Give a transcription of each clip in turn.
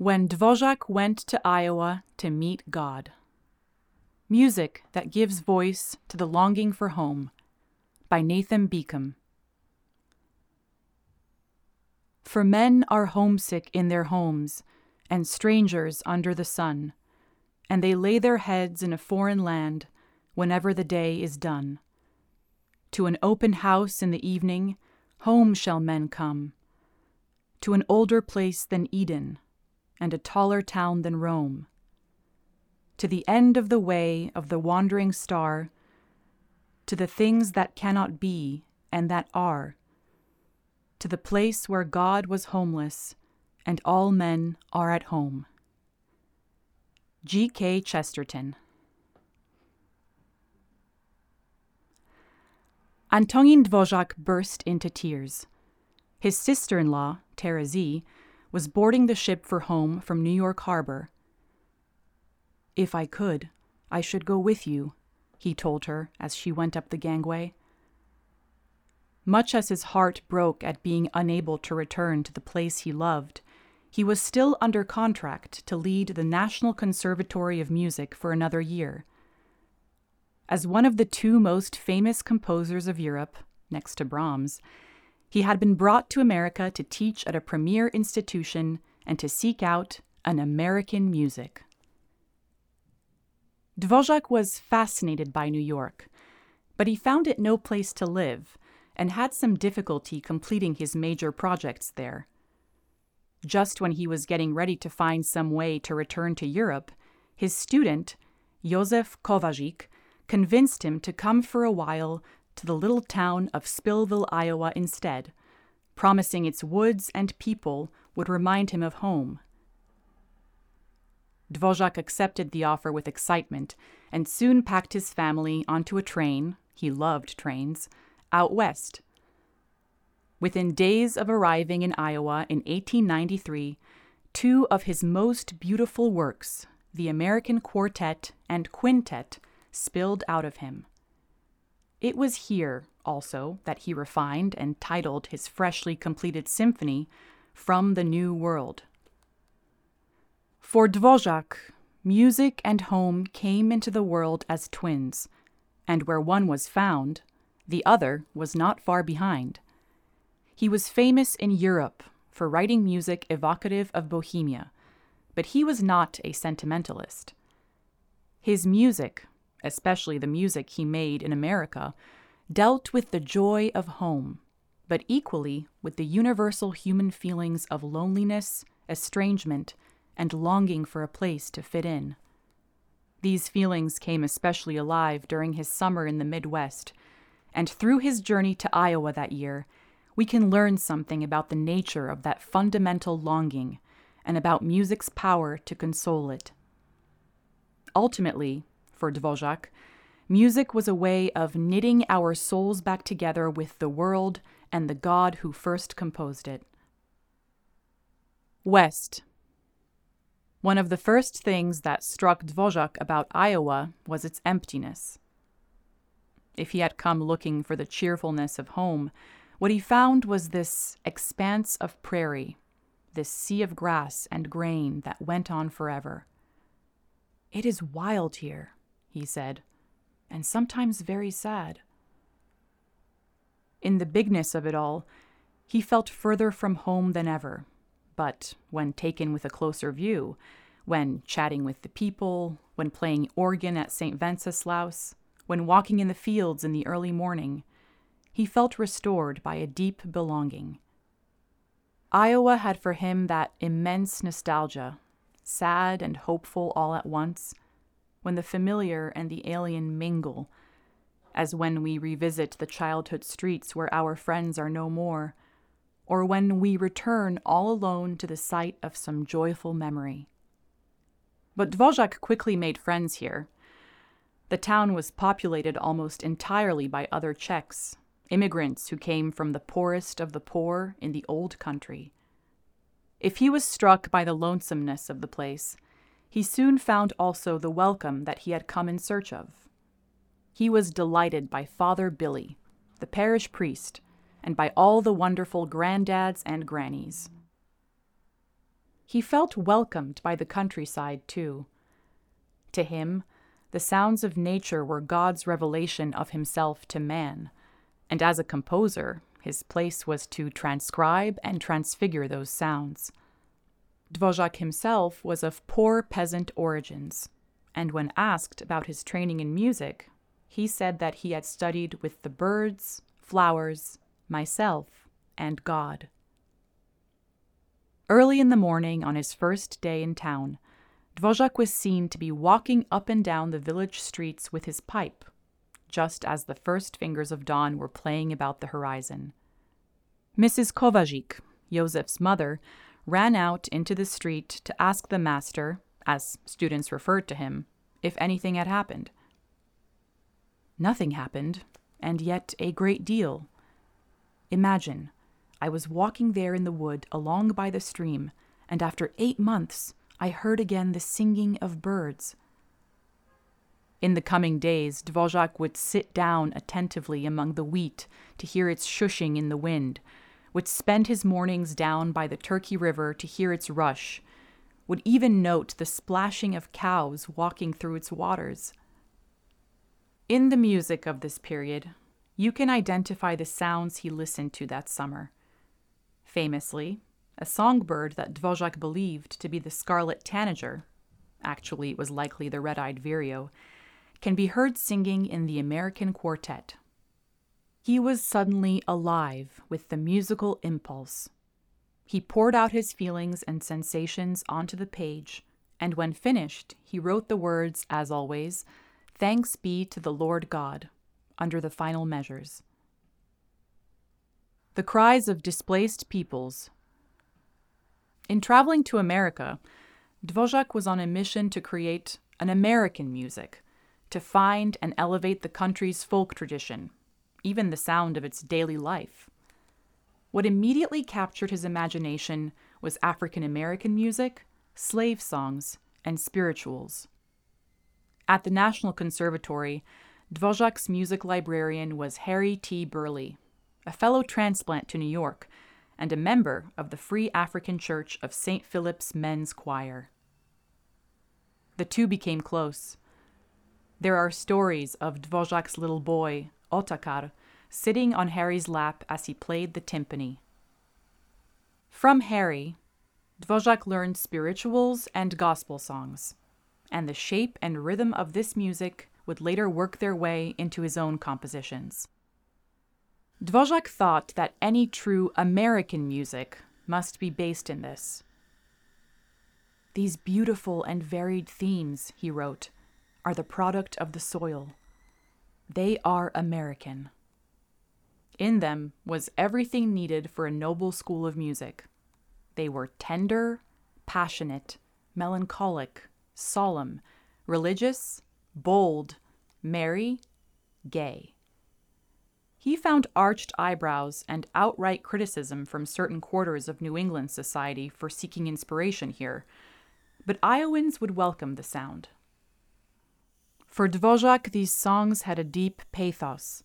When Dvořák went to Iowa to meet God. Music that gives voice to the longing for home by Nathan Beacom. For men are homesick in their homes and strangers under the sun, and they lay their heads in a foreign land whenever the day is done. To an open house in the evening, home shall men come, to an older place than Eden and a taller town than Rome. To the end of the way of the wandering star, to the things that cannot be and that are, to the place where God was homeless and all men are at home. G. K. Chesterton. Antonin Dvořák burst into tears. His sister in law, Terezi, was boarding the ship for home from New York Harbor. If I could, I should go with you, he told her as she went up the gangway. Much as his heart broke at being unable to return to the place he loved, he was still under contract to lead the National Conservatory of Music for another year. As one of the two most famous composers of Europe, next to Brahms, he had been brought to America to teach at a premier institution and to seek out an American music. Dvořák was fascinated by New York, but he found it no place to live and had some difficulty completing his major projects there. Just when he was getting ready to find some way to return to Europe, his student, Josef Kovařík, convinced him to come for a while to the little town of Spillville, Iowa, instead, promising its woods and people would remind him of home. Dvořák accepted the offer with excitement and soon packed his family onto a train he loved trains out west. Within days of arriving in Iowa in 1893, two of his most beautiful works, the American Quartet and Quintet, spilled out of him. It was here, also, that he refined and titled his freshly completed symphony, From the New World. For Dvořák, music and home came into the world as twins, and where one was found, the other was not far behind. He was famous in Europe for writing music evocative of Bohemia, but he was not a sentimentalist. His music especially the music he made in America, dealt with the joy of home, but equally with the universal human feelings of loneliness, estrangement, and longing for a place to fit in. These feelings came especially alive during his summer in the Midwest, and through his journey to Iowa that year, we can learn something about the nature of that fundamental longing and about music's power to console it. Ultimately, for Dvořák, music was a way of knitting our souls back together with the world and the God who first composed it. West. One of the first things that struck Dvořák about Iowa was its emptiness. If he had come looking for the cheerfulness of home, what he found was this expanse of prairie, this sea of grass and grain that went on forever. It is wild here, he said, and sometimes very sad. In the bigness of it all, he felt further from home than ever, but when taken with a closer view, when chatting with the people, when playing organ at St. Wenceslaus, when walking in the fields in the early morning, he felt restored by a deep belonging. Iowa had for him that immense nostalgia, sad and hopeful all at once, when the familiar and the alien mingle, as when we revisit the childhood streets where our friends are no more, or when we return all alone to the site of some joyful memory. But Dvořák quickly made friends here. The town was populated almost entirely by other Czechs, immigrants who came from the poorest of the poor in the old country. If he was struck by the lonesomeness of the place, he soon found also the welcome that he had come in search of. He was delighted by Father Billy, the parish priest, and by all the wonderful granddads and grannies. He felt welcomed by the countryside, too. To him, the sounds of nature were God's revelation of himself to man, and as a composer, his place was to transcribe and transfigure those sounds. Dvořák himself was of poor peasant origins, and when asked about his training in music, he said that he had studied with the birds, flowers, myself, and God. Early in the morning on his first day in town, Dvořák was seen to be walking up and down the village streets with his pipe, just as the first fingers of dawn were playing about the horizon. Mrs. Kovařík, Josef's mother, ran out into the street to ask the master, as students referred to him, if anything had happened. Nothing happened, and yet a great deal. Imagine, I was walking there in the wood along by the stream, and after eight months I heard again the singing of birds. In the coming days, Dvořák would sit down attentively among the wheat to hear its shushing in the wind, would spend his mornings down by the Turkey River to hear its rush, would even note the splashing of cows walking through its waters. In the music of this period, you can identify the sounds he listened to that summer. Famously, a songbird that Dvořák believed to be the scarlet tanager, actually it was likely the red-eyed vireo, can be heard singing in the American Quartet. He was suddenly alive with the musical impulse. He poured out his feelings and sensations onto the page, and when finished, he wrote the words, as always, Thanks be to the Lord God, under the final measures. The cries of displaced peoples. In traveling to America, Dvořák was on a mission to create an American music, to find and elevate the country's folk tradition even the sound of its daily life. What immediately captured his imagination was African American music, slave songs, and spirituals. At the National Conservatory, Dvořák's music librarian was Harry T. Burleigh, a fellow transplant to New York and a member of the Free African Church of St. Philip's Men's Choir. The two became close. There are stories of Dvořák's little boy Otakar, sitting on Harry's lap as he played the timpani. From Harry, Dvořák learned spirituals and gospel songs, and the shape and rhythm of this music would later work their way into his own compositions. Dvořák thought that any true American music must be based in this. These beautiful and varied themes, he wrote, are the product of the soil. They are American. In them was everything needed for a noble school of music. They were tender, passionate, melancholic, solemn, religious, bold, merry, gay. He found arched eyebrows and outright criticism from certain quarters of New England society for seeking inspiration here, but Iowans would welcome the sound. For Dvořák, these songs had a deep pathos.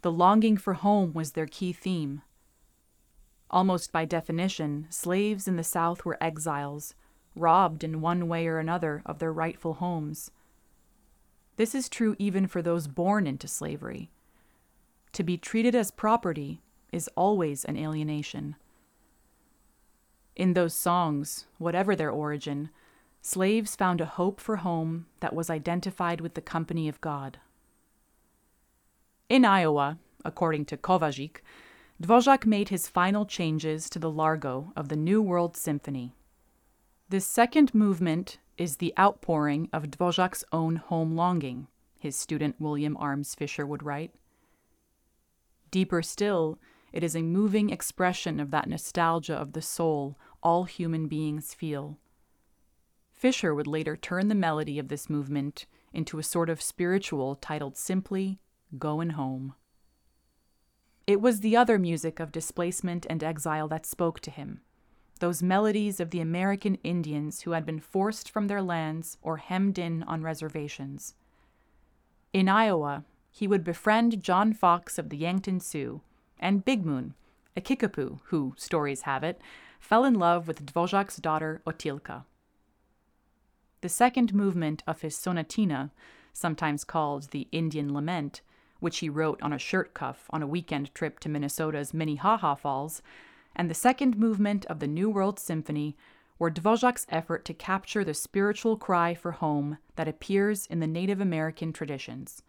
The longing for home was their key theme. Almost by definition, slaves in the South were exiles, robbed in one way or another of their rightful homes. This is true even for those born into slavery. To be treated as property is always an alienation. In those songs, whatever their origin, slaves found a hope for home that was identified with the company of God. In Iowa, according to Kovařík, Dvořák made his final changes to the Largo of the New World Symphony. This second movement is the outpouring of Dvořák's own home longing, his student William Arms Fisher would write. Deeper still, it is a moving expression of that nostalgia of the soul all human beings feel. Fisher would later turn the melody of this movement into a sort of spiritual titled simply Goin' Home. It was the other music of displacement and exile that spoke to him, those melodies of the American Indians who had been forced from their lands or hemmed in on reservations. In Iowa, he would befriend John Fox of the Yankton Sioux and Big Moon, a Kickapoo who, stories have it, fell in love with Dvořák's daughter Otilka. The second movement of his sonatina, sometimes called the Indian Lament, which he wrote on a shirt cuff on a weekend trip to Minnesota's Minnehaha Falls, and the second movement of the New World Symphony were Dvořák's effort to capture the spiritual cry for home that appears in the Native American traditions.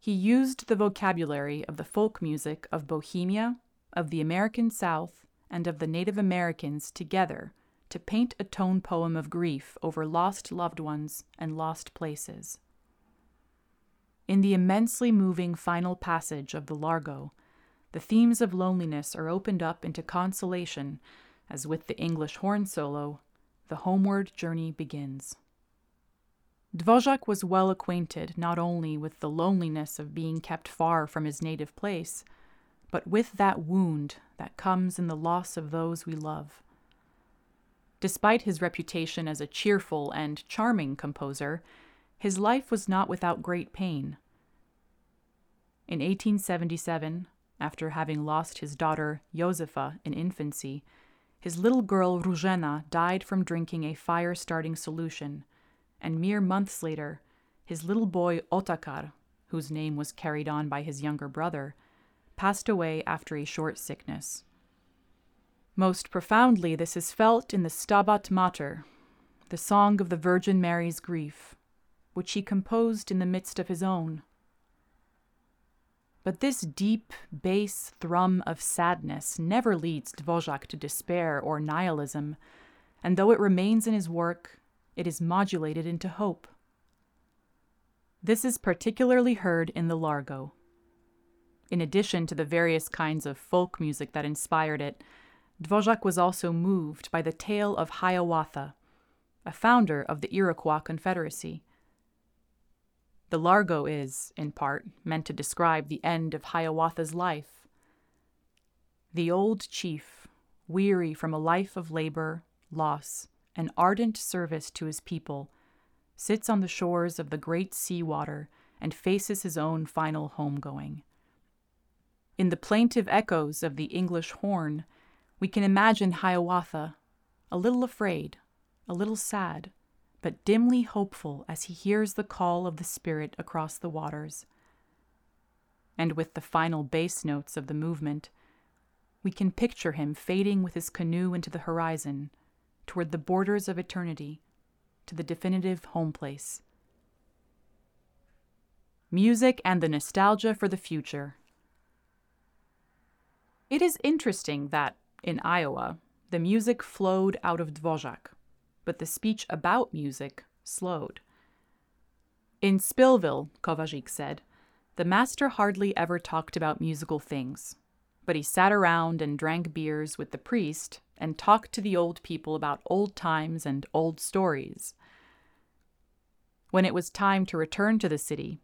He used the vocabulary of the folk music of Bohemia, of the American South, and of the Native Americans together to paint a tone poem of grief over lost loved ones and lost places. In the immensely moving final passage of the Largo, the themes of loneliness are opened up into consolation, as with the English horn solo, the homeward journey begins. Dvořák was well acquainted not only with the loneliness of being kept far from his native place, but with that wound that comes in the loss of those we love. Despite his reputation as a cheerful and charming composer, his life was not without great pain. In 1877, after having lost his daughter Josefa in infancy, his little girl Ruzena died from drinking a fire starting solution, and mere months later, his little boy Otakar, whose name was carried on by his younger brother, passed away after a short sickness. Most profoundly, this is felt in the Stabat Mater, the song of the Virgin Mary's grief, which he composed in the midst of his own. But this deep bass thrum of sadness never leads Dvořák to despair or nihilism, and though it remains in his work, it is modulated into hope. This is particularly heard in the Largo. In addition to the various kinds of folk music that inspired it, Dvořák was also moved by the tale of Hiawatha, a founder of the Iroquois Confederacy. The Largo is, in part, meant to describe the end of Hiawatha's life. The old chief, weary from a life of labor, loss, and ardent service to his people, sits on the shores of the great sea water and faces his own final homegoing. In the plaintive echoes of the English horn, we can imagine Hiawatha, a little afraid, a little sad, but dimly hopeful as he hears the call of the Spirit across the waters. And with the final bass notes of the movement, we can picture him fading with his canoe into the horizon, toward the borders of eternity, to the definitive home place. Music and the nostalgia for the future. It is interesting that, in Iowa, the music flowed out of Dvořák, but the speech about music slowed. In Spillville, Kovařík said, the master hardly ever talked about musical things, but he sat around and drank beers with the priest and talked to the old people about old times and old stories. When it was time to return to the city,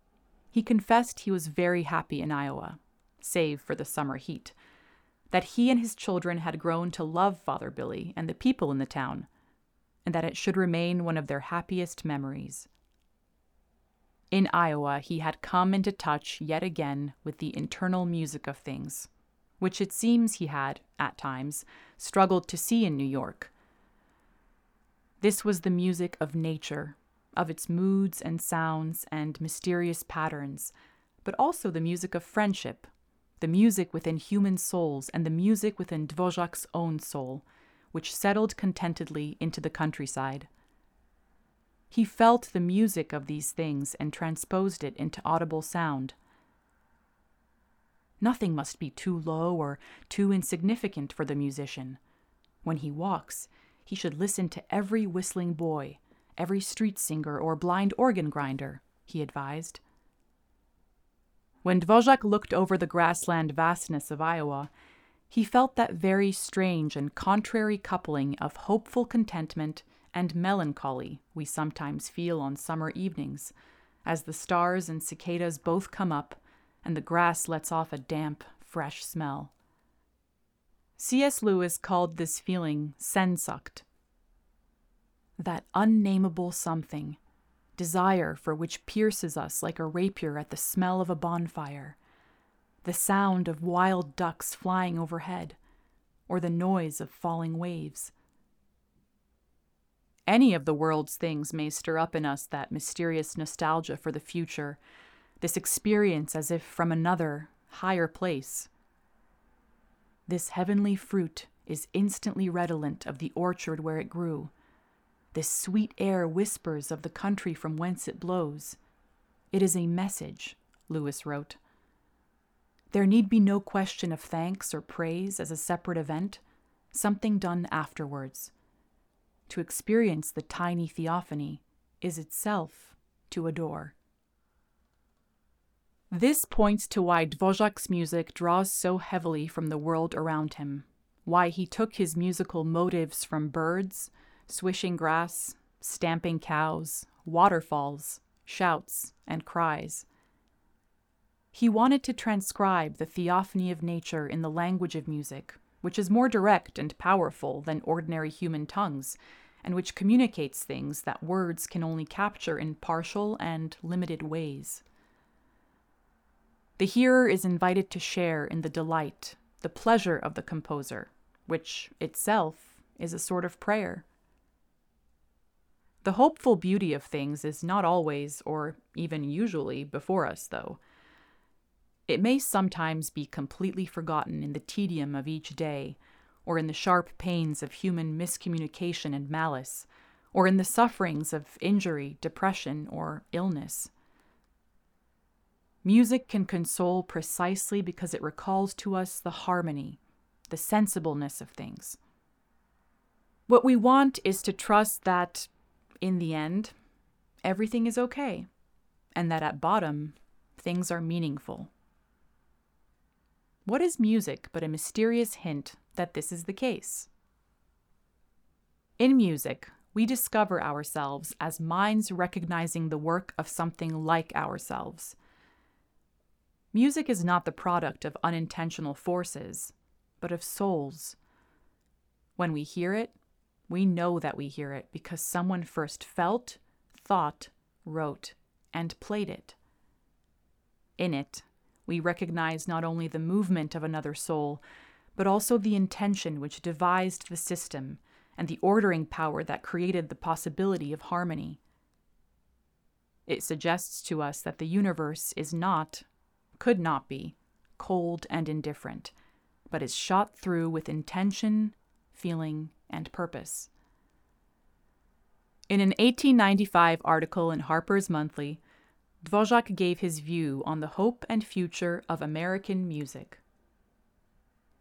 he confessed he was very happy in Iowa, save for the summer heat that he and his children had grown to love Father Billy and the people in the town, and that it should remain one of their happiest memories. In Iowa, he had come into touch yet again with the internal music of things, which it seems he had, at times, struggled to see in New York. This was the music of nature, of its moods and sounds and mysterious patterns, but also the music of friendship the music within human souls and the music within Dvořák's own soul, which settled contentedly into the countryside. He felt the music of these things and transposed it into audible sound. Nothing must be too low or too insignificant for the musician. When he walks, he should listen to every whistling boy, every street singer or blind organ grinder, he advised. When Dvořák looked over the grassland vastness of Iowa, he felt that very strange and contrary coupling of hopeful contentment and melancholy we sometimes feel on summer evenings, as the stars and cicadas both come up and the grass lets off a damp, fresh smell. C.S. Lewis called this feeling sehnsucht. That unnameable something desire for which pierces us like a rapier at the smell of a bonfire, the sound of wild ducks flying overhead, or the noise of falling waves. Any of the world's things may stir up in us that mysterious nostalgia for the future, this experience as if from another, higher place. This heavenly fruit is instantly redolent of the orchard where it grew. This sweet air whispers of the country from whence it blows. It is a message, Lewis wrote. There need be no question of thanks or praise as a separate event, something done afterwards. To experience the tiny theophany is itself to adore. This points to why Dvořák's music draws so heavily from the world around him, why he took his musical motives from birds, swishing grass, stamping cows, waterfalls, shouts, and cries. He wanted to transcribe the theophany of nature in the language of music, which is more direct and powerful than ordinary human tongues, and which communicates things that words can only capture in partial and limited ways. The hearer is invited to share in the delight, the pleasure of the composer, which itself is a sort of prayer. The hopeful beauty of things is not always, or even usually, before us, though. It may sometimes be completely forgotten in the tedium of each day, or in the sharp pains of human miscommunication and malice, or in the sufferings of injury, depression, or illness. Music can console precisely because it recalls to us the harmony, the sensibleness of things. What we want is to trust that, in the end, everything is okay, and that at bottom, things are meaningful. What is music but a mysterious hint that this is the case? In music, we discover ourselves as minds recognizing the work of something like ourselves. Music is not the product of unintentional forces, but of souls. When we hear it, we know that we hear it because someone first felt, thought, wrote, and played it. In it, we recognize not only the movement of another soul, but also the intention which devised the system and the ordering power that created the possibility of harmony. It suggests to us that the universe is not, could not be, cold and indifferent, but is shot through with intention, feeling, and purpose. In an 1895 article in Harper's Monthly, Dvořák gave his view on the hope and future of American music.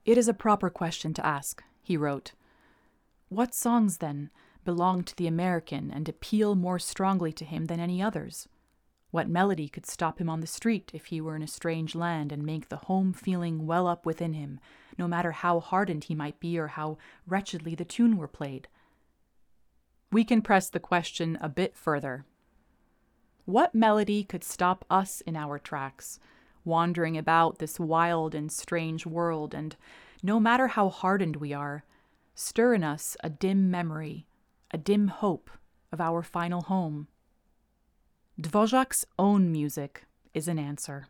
It is a proper question to ask, he wrote. What songs, then, belong to the American and appeal more strongly to him than any others? What melody could stop him on the street if he were in a strange land and make the home feeling well up within him, no matter how hardened he might be or how wretchedly the tune were played? We can press the question a bit further what melody could stop us in our tracks, wandering about this wild and strange world, and no matter how hardened we are, stir in us a dim memory, a dim hope of our final home? Dvořák's own music is an answer.